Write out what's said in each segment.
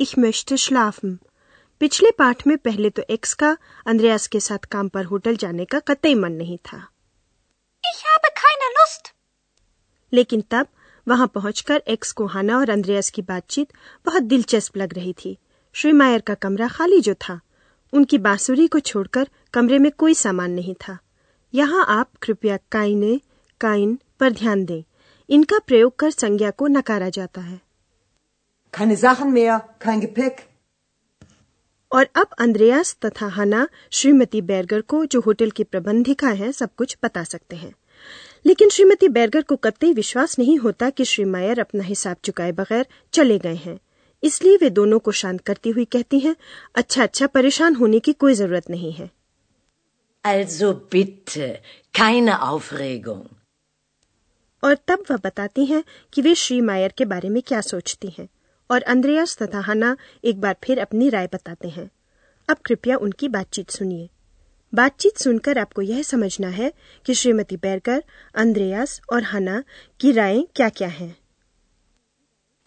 Ich möchte schlafen. पिछले पाठ में पहले तो एक्स का अंद्रयास के साथ काम पर होटल जाने का कतई मन नहीं था। Ich habe keine Lust. लेकिन तब वहाँ पहुंचकर एक्स को हाना और अंद्रयास की बातचीत बहुत दिलचस्प लग रही थी। श्री मायर का कमरा खाली जो था। उनकी बांसुरी को छोड़कर कमरे में कोई सामान नहीं था। यहाँ आप कृपया काइने काइन पर ध्यान दें। इनका प्रयोग कर संज्ञा को नकारा जाता है। Keine Sachen mehr, kein Gepäck. और अब अंद्रयास तथा हना श्रीमती बैरगर को जो होटल की प्रबंधिका है सब कुछ बता सकते हैं लेकिन श्रीमती बैरगर को कतई विश्वास नहीं होता कि श्री मायर अपना हिसाब चुकाए बगैर चले गए हैं इसलिए वे दोनों को शांत करती हुई कहती हैं अच्छा अच्छा परेशान होने की कोई ज़रूरत नहीं है Also bitte, keine Aufregung. और तब वह बताती हैं कि वे श्री मायर के बारे में क्या सोचती हैं और अंद्रयास तथा हना एक बार फिर अपनी राय बताते हैं अब कृपया उनकी बातचीत सुनिए बातचीत सुनकर आपको यह समझना है कि श्रीमती बैरकर अंद्रयास और हना की राय क्या क्या हैं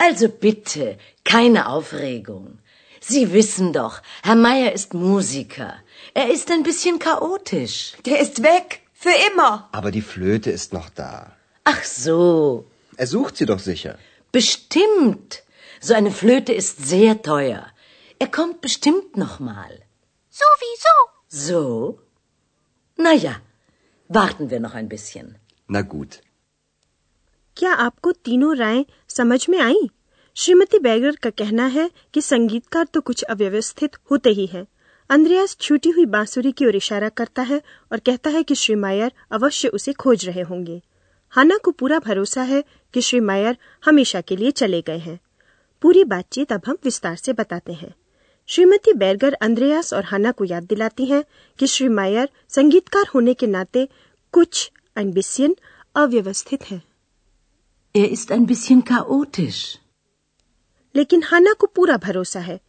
Also bitte, keine Aufregung. Sie wissen doch, Herr Meier ist Musiker. Er ist ein bisschen chaotisch. Der ist weg. Für immer. Aber die Flöte ist noch da. Ach so, Er sucht sie doch sicher. bestimmt. So eine Flöte ist sehr teuer. Er kommt bestimmt noch mal. Sowieso. So? Na ja, warten wir noch ein bisschen. Na gut. क्या आपको तीनों राय समझ में आई Shrimati bagger का कहना है कि संगीतकार तो कुछ अव्यवस्थित होते ही है अंद्रयास छूटी हुई बांसुरी की ओर इशारा करता है और कहता है कि श्री मायर अवश्य उसे खोज रहे होंगे हाना को पूरा भरोसा है कि श्री मायर हमेशा के लिए चले गए हैं पूरी बातचीत अब हम विस्तार से बताते हैं श्रीमती बैरगर अंद्रयास और हाना को याद दिलाती हैं कि श्री मायर संगीतकार होने के नाते कुछ अनबिसियन अव्यवस्थित हैं Er ist ein bisschen chaotisch. लेकिन हाना को पूरा भरोसा है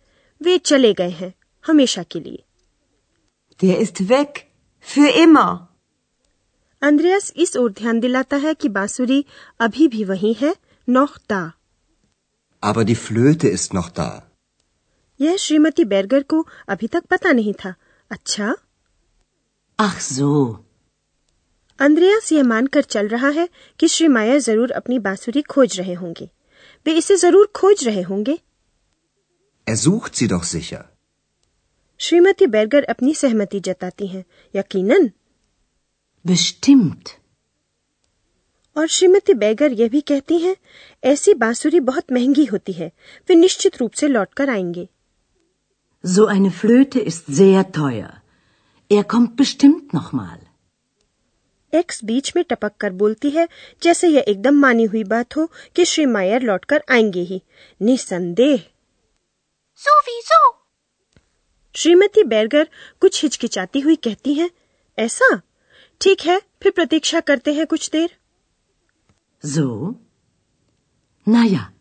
वे चले गए हैं हमेशा के लिए Der ist weg. Für immer. अंद्रयास इस ओर ध्यान दिलाता है कि बांसुरी अभी भी वही है दा Aber die Flöte ist noch da. यह श्रीमती बैरगर को अभी तक पता नहीं था अच्छा Ach so. अंद्रयास यह मानकर चल रहा है कि श्री माया ज़रूर अपनी बांसुरी खोज रहे होंगे वे इसे ज़रूर खोज रहे होंगे Er sucht sie doch sicher. Shrimati बैरगर अपनी सहमति जताती हैं यकीनन Bestimmt. और श्रीमती बैगर यह भी कहती हैं ऐसी बांसुरी बहुत महँगी होती है वे निश्चित रूप से लौटकर आएँगे So eine Flöte ist sehr teuer. Er kommt bestimmt noch mal. X बीच में टपक कर बोलती है जैसे यह एकदम मानी हुई बात हो कि श्री मायर लौटकर आएँगे ही निसंदेह Sowieso. श्रीमती बैरगर कुछ हिचकिचाती हुई कहती हैं ऐसा ठीक है फिर प्रतीक्षा करते हैं कुछ देर So? Na ja,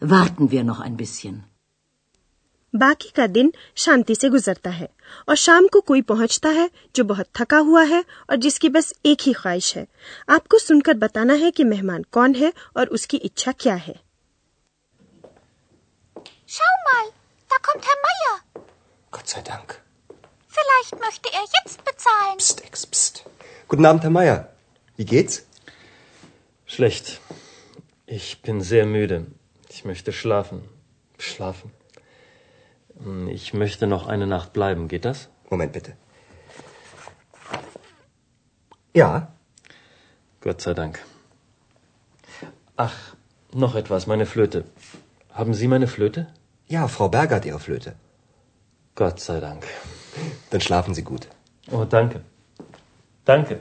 warten wir noch ein bisschen. बाकी का दिन शांति से गुजरता है और शाम को कोई पहुँचता है जो बहुत थका हुआ है और जिसकी बस एक ही ख्वाहिश है आपको सुनकर बताना है कि मेहमान कौन है और उसकी इच्छा क्या है Schau mal, da kommt Herr Meier. Gott sei Dank. Vielleicht möchte er jetzt bezahlen. Psst, Ex, psst. Guten Abend, Herr Meier. Wie geht's? Schlecht. Ich bin sehr müde. Ich möchte schlafen. Schlafen. Hm, Ich möchte noch eine Nacht bleiben. Geht das? Moment bitte. Ja, Gott sei Dank. Ach, noch etwas, meine Flöte. Haben Sie meine Flöte? ja, Frau Berger hat ihre Flöte. Gott sei Dank. Dann schlafen Sie gut. Oh, danke. Danke.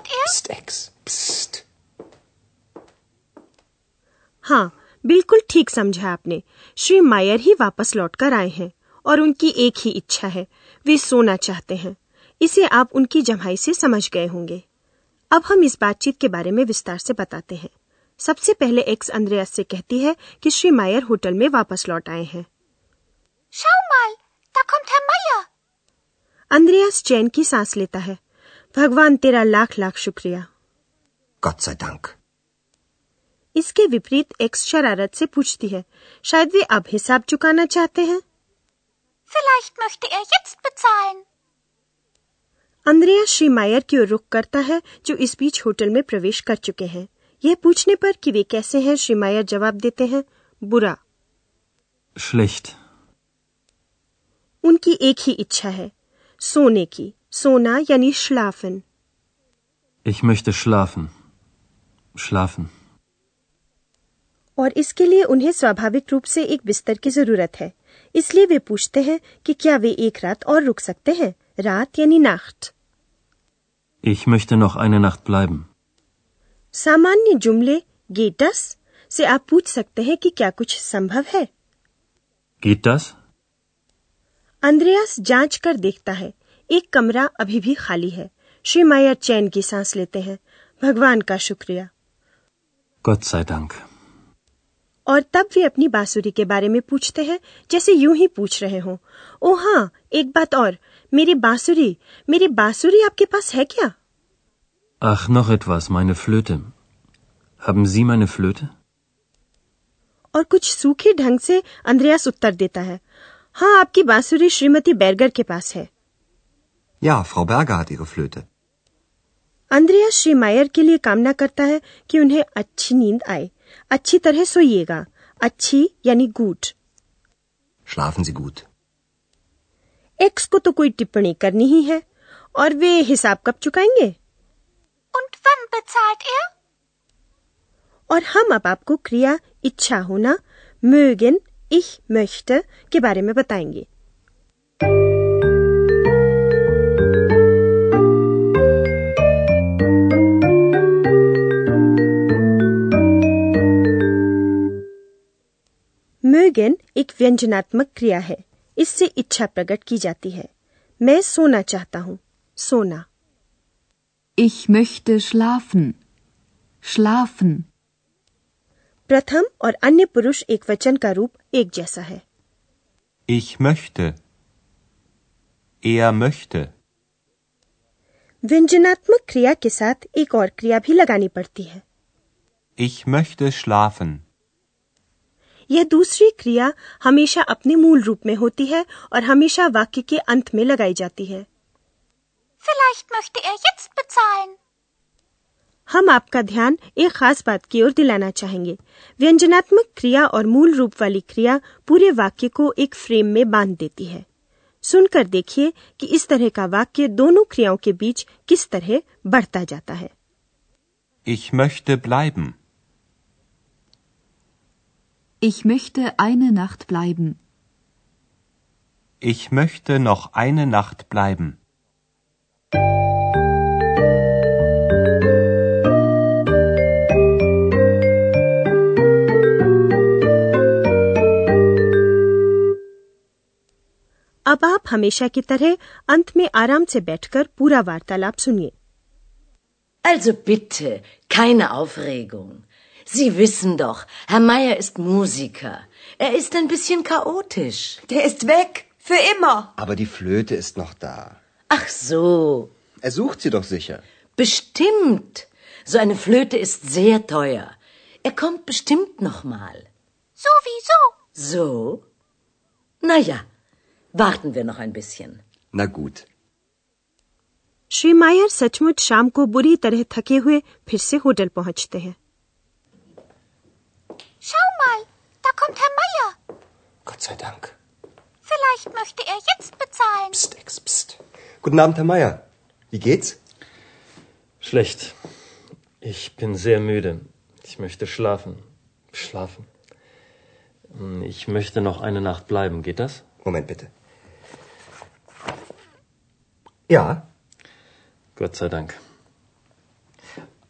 Bezahlt er? Psst, Ex. Psst. हाँ बिल्कुल ठीक समझा आपने श्री मायर ही वापस लौटकर आए हैं और उनकी एक ही इच्छा है वे सोना चाहते हैं इसे आप उनकी जमाई से समझ गए होंगे अब हम इस बातचीत के बारे में विस्तार से बताते हैं सबसे पहले एक्स अंद्रयास से कहती है कि श्री मायर होटल में वापस लौट आए हैं. अंद्रयास चैन की सांस लेता है भगवान तेरा लाख लाख शुक्रिया Gott sei Dank. इसके विपरीत एक्स शरारत से पूछती है शायद वे अब हिसाब चुकाना चाहते हैं Vielleicht möchte er jetzt bezahlen. अंद्रया Shri मायर की ओर रुख करता है जो इस बीच होटल में प्रवेश कर चुके हैं यह पूछने पर कि वे कैसे हैं श्री मायर जवाब देते हैं बुरा Schlecht. उनकी एक ही इच्छा है सोने की सोना यानी श्लाफन Ich möchte schlafen. Schlafen. और इसके लिए उन्हें स्वाभाविक रूप से एक बिस्तर की ज़रूरत है इसलिए वे पूछते हैं कि क्या वे एक रात और रुक सकते हैं रात यानी नाख्त Ich möchte noch eine Nacht bleiben. सामान्य जुमले गेटस से आप पूछ सकते हैं कि क्या कुछ संभव है गेटस? अंद्रयास जाँच कर देखता है एक कमरा अभी भी खाली है। श्री मायर चैन की सांस लेते हैं। भगवान का शुक्रिया। Gott sei Dank. और तब वे अपनी बांसुरी के बारे में पूछते हैं जैसे यूँ ही पूछ रहे हों। ओ हाँ एक बात और। मेरी बांसुरी मेरी बांसुरी आपके पास है क्या? Ach, noch etwas, meine Flöte. Haben Sie meine Flöte? और कुछ सूखे ढंग से अंद्रयास उत्तर देता है। हाँ आपकी बांसुरी श्रीमती बैरगर के पास है। Ja, Frau Berger hat ihre Flöte. अंद्रयास Shri मायर के लिए कामना करता है कि उन्हें अच्छी नींद आए अच्छी तरह सोइएगा अच्छी यानी good Schlafen Sie gut. X को तो कोई टिप्पणी करनी ही है और वे हिसाब कब चुकाएँगे Und wann bezahlt er? और हम अब आपको क्रिया इच्छा होना mögen ich möchte के बारे में बताएँगे mögen एक व्यंजनात्मक क्रिया है इससे इच्छा प्रकट की जाती है मैं सोना चाहता हूँ सोना Ich möchte schlafen. Schlafen. प्रथम और अन्य पुरुष एक वचन का रूप एक जैसा है Ich möchte. Er möchte. व्यंजनात्मक क्रिया के साथ एक और क्रिया भी लगानी पड़ती है Ich möchte schlafen. यह दूसरी क्रिया हमेशा अपने मूल रूप में होती है और हमेशा वाक्य के अंत में लगाई जाती है Vielleicht möchte er jetzt bezahlen. हम आपका ध्यान एक खास बात की ओर दिलाना चाहेंगे व्यंजनात्मक क्रिया और मूल रूप वाली क्रिया पूरे वाक्य को एक फ्रेम में बाँध देती है सुनकर देखिए कि इस तरह का वाक्य दोनों क्रियाओं के बीच किस तरह बढ़ता जाता है Ich möchte bleiben. Ich möchte eine Nacht bleiben. Ich möchte noch eine Nacht bleiben. अब आप हमेशा की तरह अंत में आराम से बैठकर पूरा वार्तालाप सुनिए Also bitte, keine Aufregung. Sie wissen doch, Herr Meier ist Musiker. Er ist ein bisschen chaotisch. Der ist weg. Für immer. Aber die Flöte ist noch da. Ach so, Er sucht sie doch sicher. bestimmt. So eine Flöte ist sehr teuer. Er kommt bestimmt noch mal. Sowieso. So? Na ja, warten wir noch ein bisschen. Na gut. Shri मायर सचमुच शाम को बुरी तरह थके हुए फिर से hotel पहुंचते हैं Schau mal, da kommt Herr Meier. Gott sei Dank. Vielleicht möchte er jetzt bezahlen. Psst, Ex, psst. Guten Abend, Herr Meier. Wie geht's? Schlecht. Ich bin sehr müde. Ich möchte schlafen. Schlafen. Ich möchte noch eine Nacht bleiben. Geht das? Moment bitte. Ja, Gott sei Dank.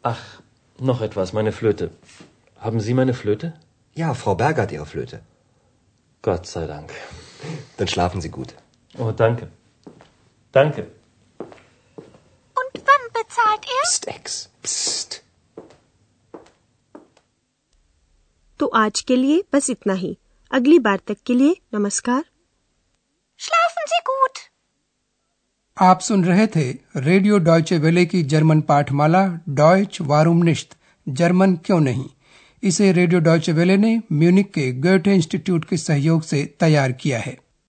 Ach, noch etwas, meine Flöte. Haben Sie meine Flöte? Ja, Frau Berger hat ihre Flöte. Gott sei Dank. Dann schlafen Sie gut. Oh, danke. Danke. Und wann bezahlt ihr? Psst, Ex. Psst. तो आज के लिए बस इतना ही अगली बार तक के लिए नमस्कार Schlafen Sie gut. आप सुन रहे थे रेडियो डॉयचे वेले की जर्मन पाठमाला डॉयच वारूम निश्त जर्मन क्यों नहीं इसे रेडियो डॉयचे वेले ने म्यूनिक के गोटे इंस्टीट्यूट के सहयोग से तैयार किया है।